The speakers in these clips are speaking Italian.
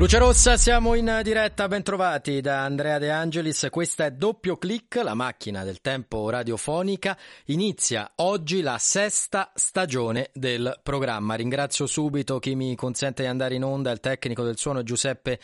Luce Rossa, siamo in diretta, bentrovati da Andrea De Angelis. Questa è Doppio Clic, la macchina del tempo radiofonica. Inizia oggi la sesta stagione del programma. Ringrazio subito chi mi consente di andare in onda, il tecnico del suono Giuseppe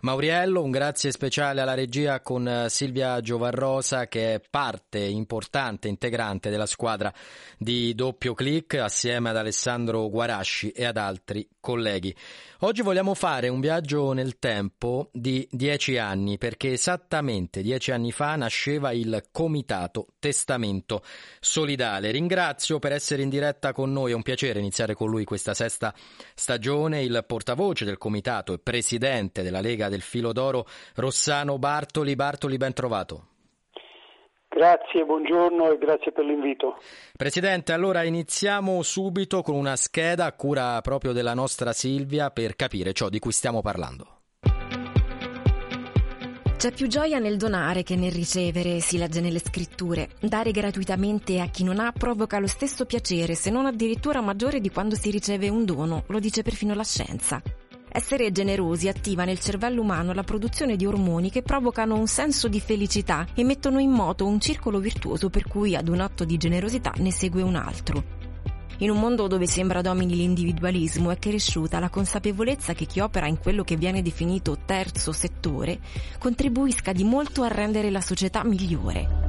Mauriello. Un grazie speciale alla regia con Silvia Giovarrosa che è parte importante, integrante della squadra di Doppio Clic assieme ad Alessandro Guarasci e ad altri colleghi. Oggi vogliamo fare un viaggio nel tempo di dieci anni, perché esattamente dieci anni fa nasceva il Comitato Testamento Solidale. Ringrazio per essere in diretta con noi, è un piacere iniziare con lui questa sesta stagione, il portavoce del Comitato e presidente della Lega del Filo d'Oro, Rossano Bartoli. Bartoli, ben trovato. Grazie, buongiorno e grazie per l'invito. Presidente, allora iniziamo subito con una scheda a cura proprio della nostra Silvia per capire ciò di cui stiamo parlando. C'è più gioia nel donare che nel ricevere, si legge nelle scritture. Dare gratuitamente a chi non ha provoca lo stesso piacere, se non addirittura maggiore di quando si riceve un dono, lo dice perfino la scienza. Essere generosi attiva nel cervello umano la produzione di ormoni che provocano un senso di felicità e mettono in moto un circolo virtuoso per cui ad un atto di generosità ne segue un altro. In un mondo dove sembra domini l'individualismo è cresciuta la consapevolezza che chi opera in quello che viene definito terzo settore contribuisca di molto a rendere la società migliore.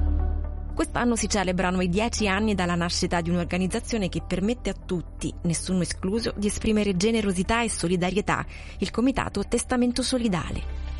Quest'anno si celebrano i dieci anni dalla nascita di un'organizzazione che permette a tutti, nessuno escluso, di esprimere generosità e solidarietà, il Comitato Testamento Solidale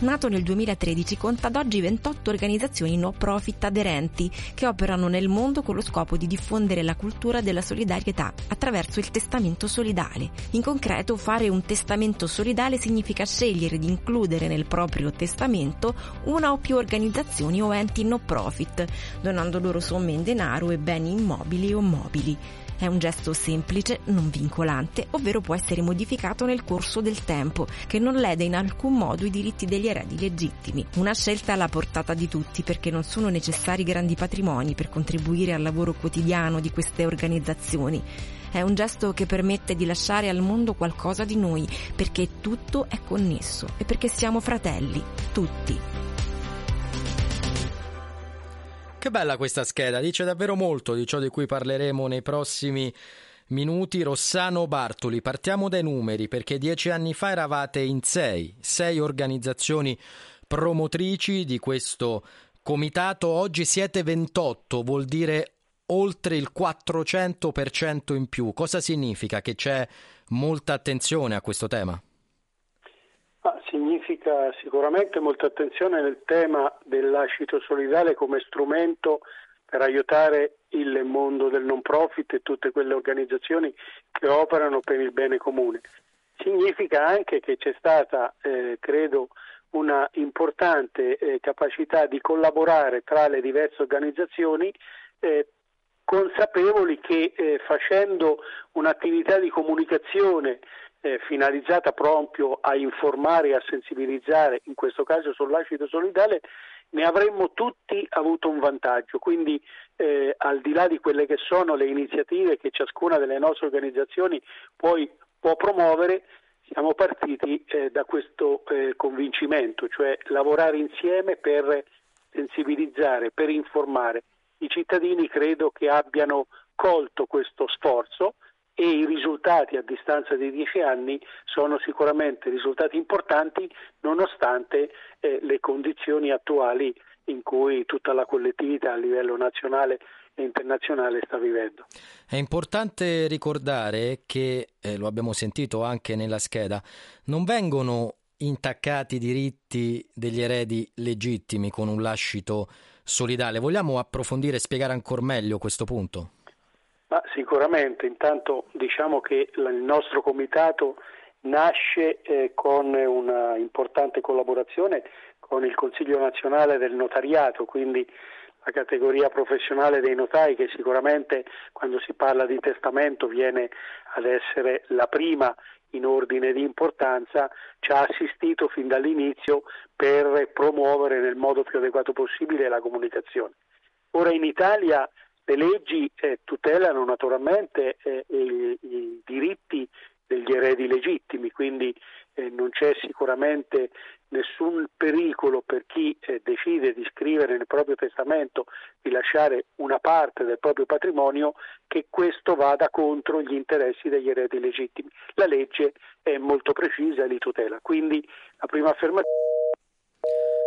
nato nel 2013, conta ad oggi 28 organizzazioni no profit aderenti che operano nel mondo con lo scopo di diffondere la cultura della solidarietà attraverso il testamento solidale. In concreto, fare un testamento solidale significa scegliere di includere nel proprio testamento una o più organizzazioni o enti no profit, donando loro somme in denaro e beni immobili o mobili. È un gesto semplice, non vincolante, ovvero può essere modificato nel corso del tempo, che non lede in alcun modo i diritti degli eredi legittimi. Una scelta alla portata di tutti perché non sono necessari grandi patrimoni per contribuire al lavoro quotidiano di queste organizzazioni. È un gesto che permette di lasciare al mondo qualcosa di noi, perché tutto è connesso e perché siamo fratelli, tutti. Che bella questa scheda, dice davvero molto di ciò di cui parleremo nei prossimi minuti. Rossano Bartoli, partiamo dai numeri perché dieci anni fa eravate in sei, sei organizzazioni promotrici di questo comitato, oggi siete 28, vuol dire oltre il 400% in più. Cosa significa? Che c'è molta attenzione a questo tema? Significa sicuramente molta attenzione nel tema dell'ascito solidale come strumento per aiutare il mondo del non profit e tutte quelle organizzazioni che operano per il bene comune. Significa anche che c'è stata, eh, credo, una importante eh, capacità di collaborare tra le diverse organizzazioni eh, consapevoli che eh, facendo un'attività di comunicazione eh, finalizzata proprio a informare e a sensibilizzare, in questo caso sull'acido solidale, ne avremmo tutti avuto un vantaggio. Quindi eh, al di là di quelle che sono le iniziative che ciascuna delle nostre organizzazioni poi può promuovere, siamo partiti eh, da questo eh, convincimento, cioè lavorare insieme per sensibilizzare, per informare. I cittadini credo che abbiano colto questo sforzo e i risultati a distanza di dieci anni sono sicuramente risultati importanti nonostante eh, le condizioni attuali in cui tutta la collettività a livello nazionale e internazionale sta vivendo. È importante ricordare che, eh, lo abbiamo sentito anche nella scheda, non vengono intaccati i diritti degli eredi legittimi con un lascito solidale. Vogliamo approfondire e spiegare ancora meglio questo punto? Ma sicuramente, intanto diciamo che il nostro comitato nasce eh, con una importante collaborazione con il Consiglio nazionale del notariato, quindi la categoria professionale dei notai che sicuramente quando si parla di testamento viene ad essere la prima in ordine di importanza ci ha assistito fin dall'inizio per promuovere nel modo più adeguato possibile la comunicazione. Ora in Italia le leggi eh, tutelano naturalmente eh, i, i, diritti degli eredi legittimi, quindi eh, non c'è sicuramente nessun pericolo per chi eh, decide di scrivere nel proprio testamento di lasciare una parte del proprio patrimonio che questo vada contro gli interessi degli eredi legittimi. La legge è molto precisa e li tutela. Quindi la prima affermazione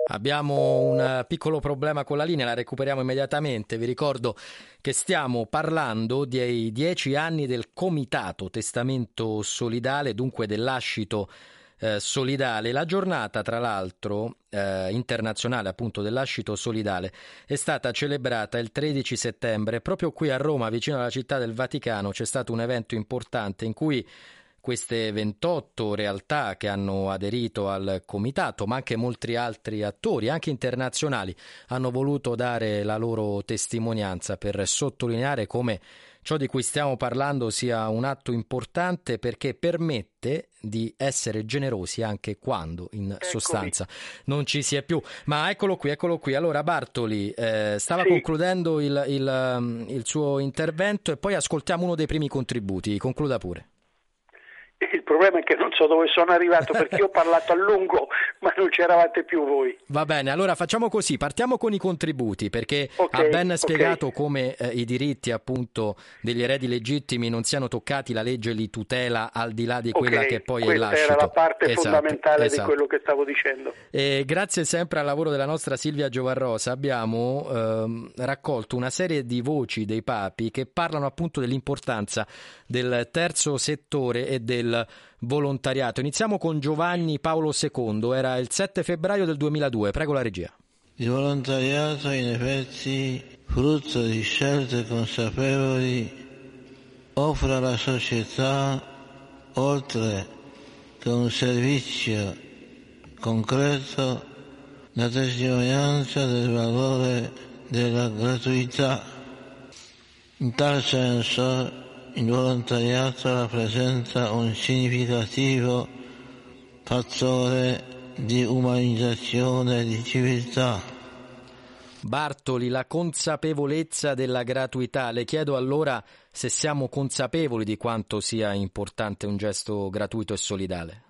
Abbiamo un piccolo problema con la linea, la recuperiamo immediatamente. Vi ricordo che stiamo parlando dei dieci anni del Comitato Testamento Solidale, dunque dell'ascito eh, solidale. La giornata, tra l'altro, eh, internazionale appunto dell'ascito solidale è stata celebrata il 13 settembre. Proprio qui a Roma, vicino alla città del Vaticano, c'è stato un evento importante in cui queste 28 realtà che hanno aderito al comitato, ma anche molti altri attori, anche internazionali, hanno voluto dare la loro testimonianza per sottolineare come ciò di cui stiamo parlando sia un atto importante perché permette di essere generosi anche quando in Eccomi. sostanza non ci si è più. Ma eccolo qui, eccolo qui. Allora Bartoli eh, stava sì. concludendo il, il, il suo intervento e poi ascoltiamo uno dei primi contributi. Concluda pure. Il problema è che non so dove sono arrivato perché io ho parlato a lungo, ma non c'eravate più voi. Va bene, allora facciamo così, partiamo con i contributi perché okay, ha ben spiegato okay. come eh, i diritti appunto degli eredi legittimi non siano toccati, la legge li tutela al di là di quella okay, che poi è lascito. Questa era la parte esatto, fondamentale esatto. di quello che stavo dicendo. E grazie sempre al lavoro della nostra Silvia Giovarrosa abbiamo ehm, raccolto una serie di voci dei papi che parlano appunto dell'importanza del terzo settore e del volontariato. Iniziamo con Giovanni Paolo II, era il 7 febbraio del 2002, prego la regia. Il volontariato in effetti, frutto di scelte consapevoli, offre alla società, oltre che un servizio concreto, la testimonianza del valore della gratuità. In tal senso il volontariato rappresenta un significativo fattore di umanizzazione e di civiltà. Bartoli, la consapevolezza della gratuità. Le chiedo allora se siamo consapevoli di quanto sia importante un gesto gratuito e solidale.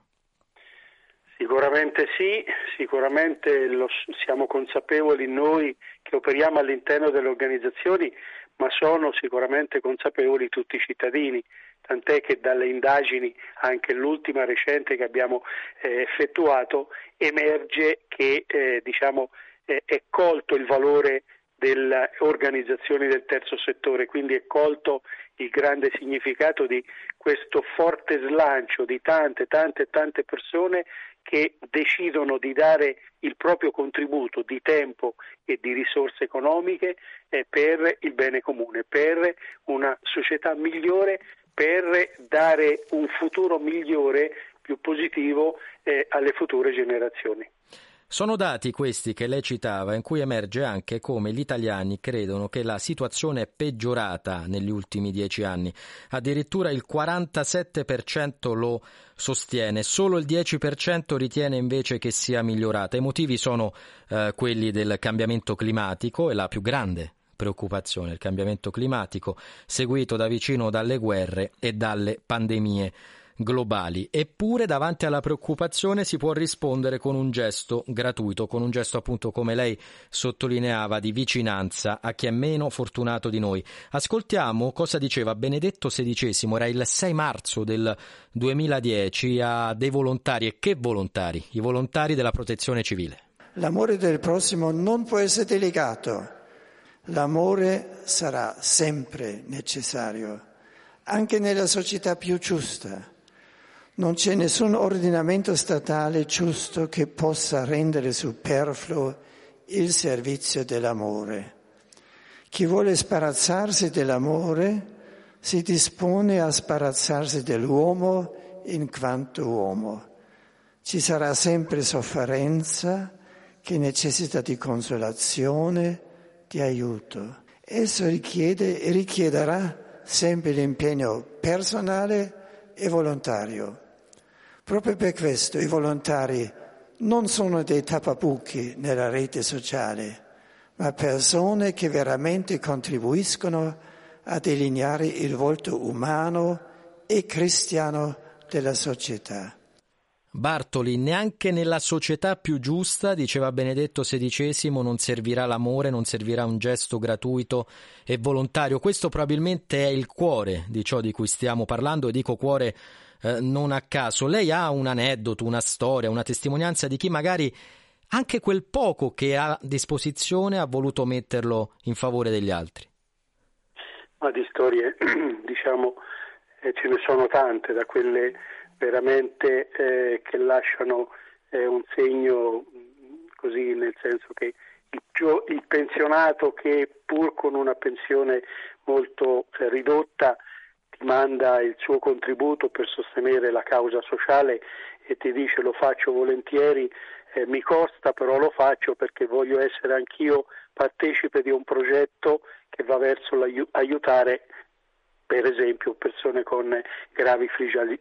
Sicuramente sì, sicuramente lo, siamo consapevoli noi che operiamo all'interno delle organizzazioni ma sono sicuramente consapevoli tutti i cittadini, tant'è che dalle indagini, anche l'ultima recente che abbiamo eh, effettuato, emerge che eh, diciamo, eh, è colto il valore delle organizzazioni del terzo settore, quindi è colto il grande significato di questo forte slancio di tante, tante, tante persone che decidono di dare il proprio contributo di tempo e di risorse economiche eh, per il bene comune, per una società migliore, per dare un futuro migliore, più positivo eh, alle future generazioni. Sono dati questi che lei citava in cui emerge anche come gli italiani credono che la situazione è peggiorata negli ultimi dieci anni. Addirittura il 47% lo sostiene, solo il 10% ritiene invece che sia migliorata. I motivi sono eh, quelli del cambiamento climatico e la più grande preoccupazione, il cambiamento climatico, seguito da vicino dalle guerre e dalle pandemie globali. Eppure davanti alla preoccupazione si può rispondere con un gesto gratuito, con un gesto appunto come lei sottolineava di vicinanza a chi è meno fortunato di noi. Ascoltiamo cosa diceva Benedetto XVI, era il 6 marzo del 2010 a dei volontari e che volontari? I volontari della protezione civile. L'amore del prossimo non può essere delegato. L'amore sarà sempre necessario, anche nella società più giusta. Non c'è nessun ordinamento statale giusto che possa rendere superfluo il servizio dell'amore. Chi vuole sparazzarsi dell'amore si dispone a sparazzarsi dell'uomo in quanto uomo. Ci sarà sempre sofferenza che necessita di consolazione, di aiuto. Esso richiede e richiederà sempre l'impegno personale e volontario. Proprio per questo i volontari non sono dei tappabuchi nella rete sociale, ma persone che veramente contribuiscono a delineare il volto umano e cristiano della società. Bartoli, neanche nella società più giusta, diceva Benedetto XVI, non servirà l'amore, non servirà un gesto gratuito e volontario. Questo probabilmente è il cuore di ciò di cui stiamo parlando e dico cuore eh, non a caso. Lei ha un aneddoto, una storia, una testimonianza di chi magari anche quel poco che ha a disposizione ha voluto metterlo in favore degli altri. Ma di storie, diciamo, eh, ce ne sono tante, da quelle veramente eh, che lasciano eh, un segno così nel senso che il, il, pensionato che pur con una pensione molto eh, ridotta ti manda il suo contributo per sostenere la causa sociale e ti dice lo faccio volentieri, eh, mi costa però lo faccio perché voglio essere anch'io partecipe di un progetto che va verso l'aiutare per esempio persone con gravi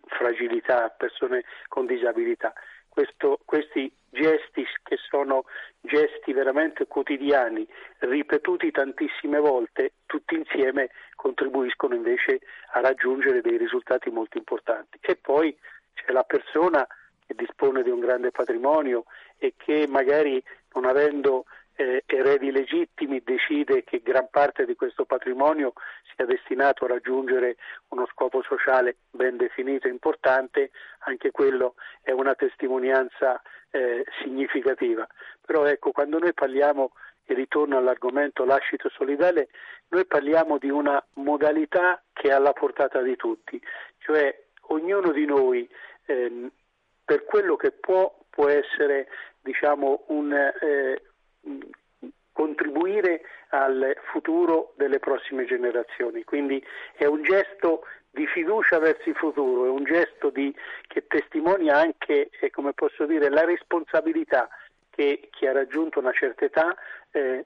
fragilità, persone con disabilità. Questo, questi gesti che sono gesti veramente quotidiani, ripetuti tantissime volte, tutti insieme contribuiscono invece a raggiungere dei risultati molto importanti. E poi c'è la persona che dispone di un grande patrimonio e che magari non avendo eh, eredi legittimi decide che gran parte di questo patrimonio sia destinato a raggiungere uno scopo sociale ben definito e importante, anche quello è una testimonianza eh, significativa. Però ecco, quando noi parliamo, e ritorno all'argomento lascito solidale, noi parliamo di una modalità che è alla portata di tutti, cioè ognuno di noi eh, per quello che può può essere diciamo, un, eh, contribuire al futuro delle prossime generazioni. Quindi è un gesto di fiducia verso il futuro, è un gesto di, che testimonia anche, eh, come posso dire, la responsabilità che chi ha raggiunto una certa età eh,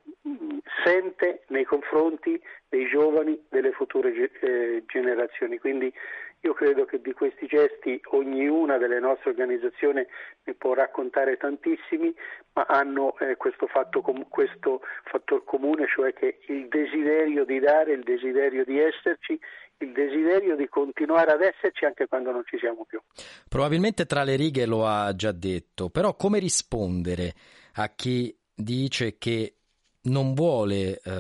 sente nei confronti dei giovani, delle future eh, generazioni. Quindi io credo che di questi gesti ognuna delle nostre organizzazioni ne può raccontare tantissimi, ma hanno eh, questo, fatto com- questo fattor comune, cioè che il desiderio di dare, il desiderio di esserci, il desiderio di continuare ad esserci anche quando non ci siamo più. Probabilmente tra le righe lo ha già detto, però come rispondere a chi dice che non vuole eh,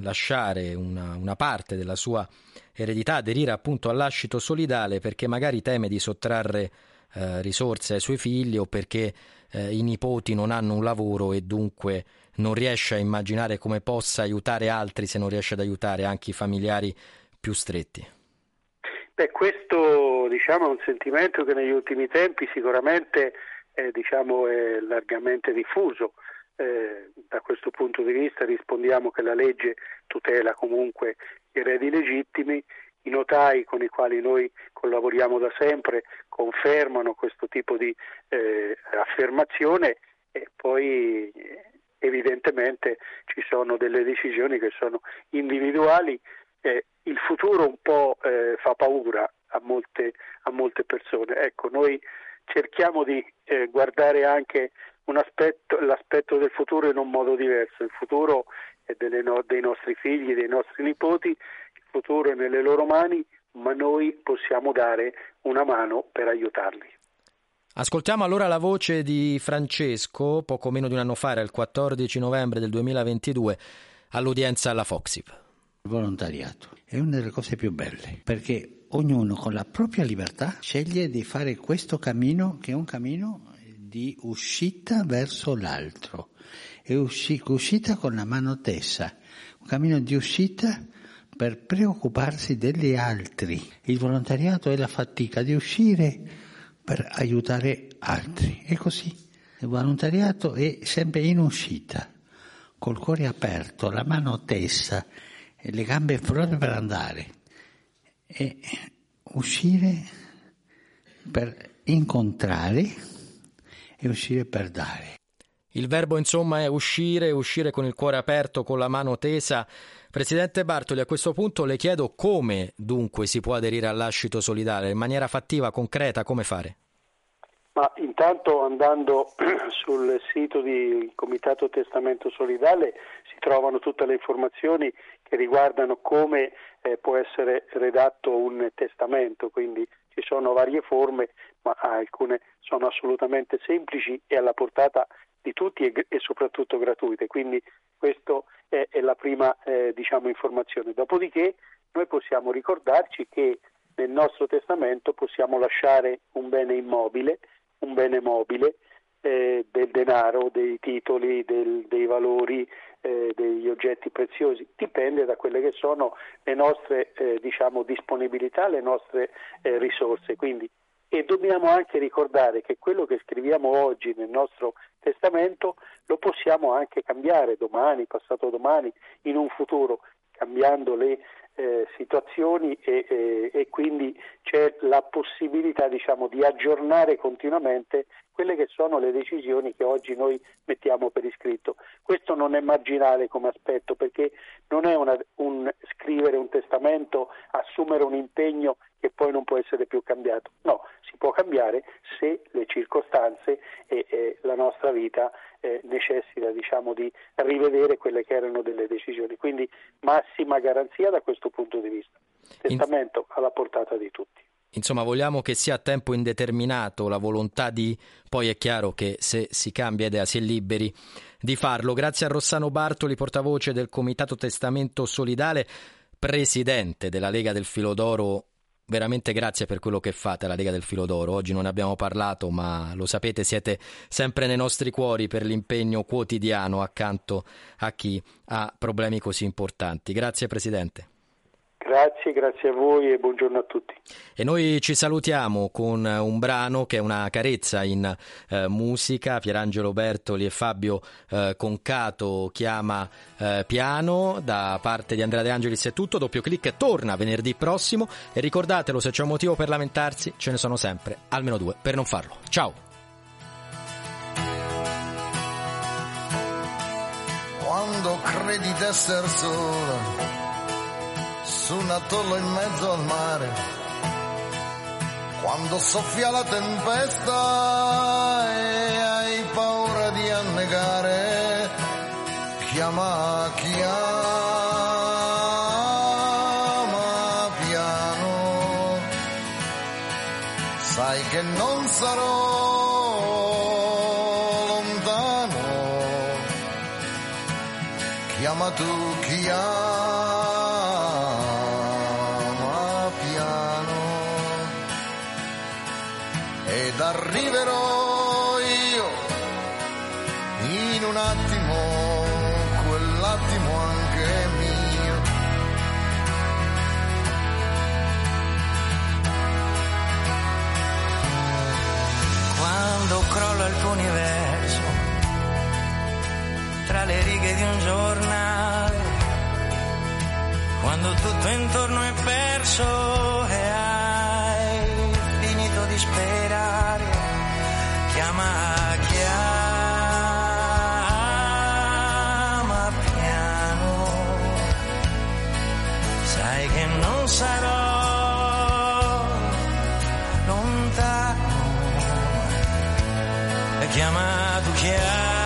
lasciare una, una, parte della sua eredità, aderire appunto all'ascito solidale perché magari teme di sottrarre eh, risorse ai suoi figli o perché eh, i nipoti non hanno un lavoro e dunque non riesce a immaginare come possa aiutare altri se non riesce ad aiutare anche i familiari più stretti. Beh, questo diciamo, è un sentimento che negli ultimi tempi sicuramente diciamo, è largamente diffuso eh, da questo punto di vista rispondiamo che la legge tutela comunque i eredi legittimi, i notai con i quali noi collaboriamo da sempre confermano questo tipo di eh, affermazione e poi evidentemente ci sono delle decisioni che sono individuali. Eh, il futuro un po' eh, fa paura a molte, a molte persone. Ecco, noi cerchiamo di eh, guardare anche aspetto, l'aspetto del futuro in un modo diverso, il futuro è no, dei nostri figli, dei nostri nipoti, il futuro è nelle loro mani, ma noi possiamo dare una mano per aiutarli. Ascoltiamo allora la voce di Francesco, poco meno di un anno fa, era il 14 novembre del 2022, all'udienza alla Foxiv. Il volontariato è una delle cose più belle perché ognuno con la propria libertà sceglie di fare questo cammino che è un cammino di uscita verso l'altro e usci- uscita con la mano tesa, un cammino di uscita per preoccuparsi degli altri. Il volontariato è la fatica di uscire per aiutare altri. È così. Il volontariato è sempre in uscita, col cuore aperto, la mano tesa e le gambe proprio per andare. E uscire per incontrare e uscire per dare. Il verbo insomma è uscire, uscire con il cuore aperto, con la mano tesa. Presidente Bartoli, a questo punto le chiedo come dunque si può aderire all'ascito solidale, in maniera fattiva, concreta, come fare? Ma intanto andando sul sito del Comitato Testamento Solidale si trovano tutte le informazioni che riguardano come eh, può essere redatto un testamento, quindi ci sono varie forme, ma alcune sono assolutamente semplici e alla portata di tutti e, e soprattutto gratuite. Quindi questa è, è, la prima eh, diciamo, informazione. Dopodiché noi possiamo ricordarci che nel nostro testamento possiamo lasciare un bene immobile, un bene mobile, eh, del denaro, dei titoli, del, dei valori, eh, degli oggetti preziosi, dipende da quelle che sono le nostre eh, diciamo, disponibilità, le nostre eh, risorse. Quindi, e dobbiamo anche ricordare che quello che scriviamo oggi nel nostro testamento lo possiamo anche cambiare domani, passato domani, in un futuro, cambiando le eh, situazioni e, e, e, quindi c'è la possibilità diciamo, di aggiornare continuamente quelle che sono le decisioni che oggi noi mettiamo per iscritto. Questo non è marginale come aspetto perché non è una, un scrivere un testamento, assumere un impegno che poi non può essere più cambiato. No, può cambiare se le circostanze e, e la nostra vita eh, necessita diciamo, di rivedere quelle che erano delle decisioni. Quindi massima garanzia da questo punto di vista. Testamento alla portata di tutti. Insomma, vogliamo che sia a tempo indeterminato la volontà di, poi è chiaro che se si cambia idea si è liberi di farlo. Grazie a Rossano Bartoli, portavoce del Comitato Testamento Solidale, presidente della Lega del Filodoro veramente grazie per quello che fate alla Lega del Filo d'Oro. Oggi non ne abbiamo parlato, ma lo sapete, siete sempre nei nostri cuori per l'impegno quotidiano accanto a chi ha problemi così importanti. Grazie Presidente. Grazie, grazie a voi e buongiorno a tutti. E noi ci salutiamo con un brano che è una carezza in eh, musica. Pierangelo Bertoli e Fabio eh, Concato chiama eh, Piano da parte di Andrea De Angelis è tutto. Doppio clic torna venerdì prossimo e ricordatelo se c'è un motivo per lamentarsi ce ne sono sempre almeno due per non farlo. Ciao. Quando credi d'essere sola su un atollo in mezzo al mare. Quando soffia la tempesta e hai paura di annegare, chiama, chiama piano. Sai che non sarò arriverò io in un attimo, quell'attimo anche mio. Quando crolla il tuo universo tra le righe di un giornale, quando tutto intorno è perso e hai finito di sperare, sarò lontano, chiama tu chiama.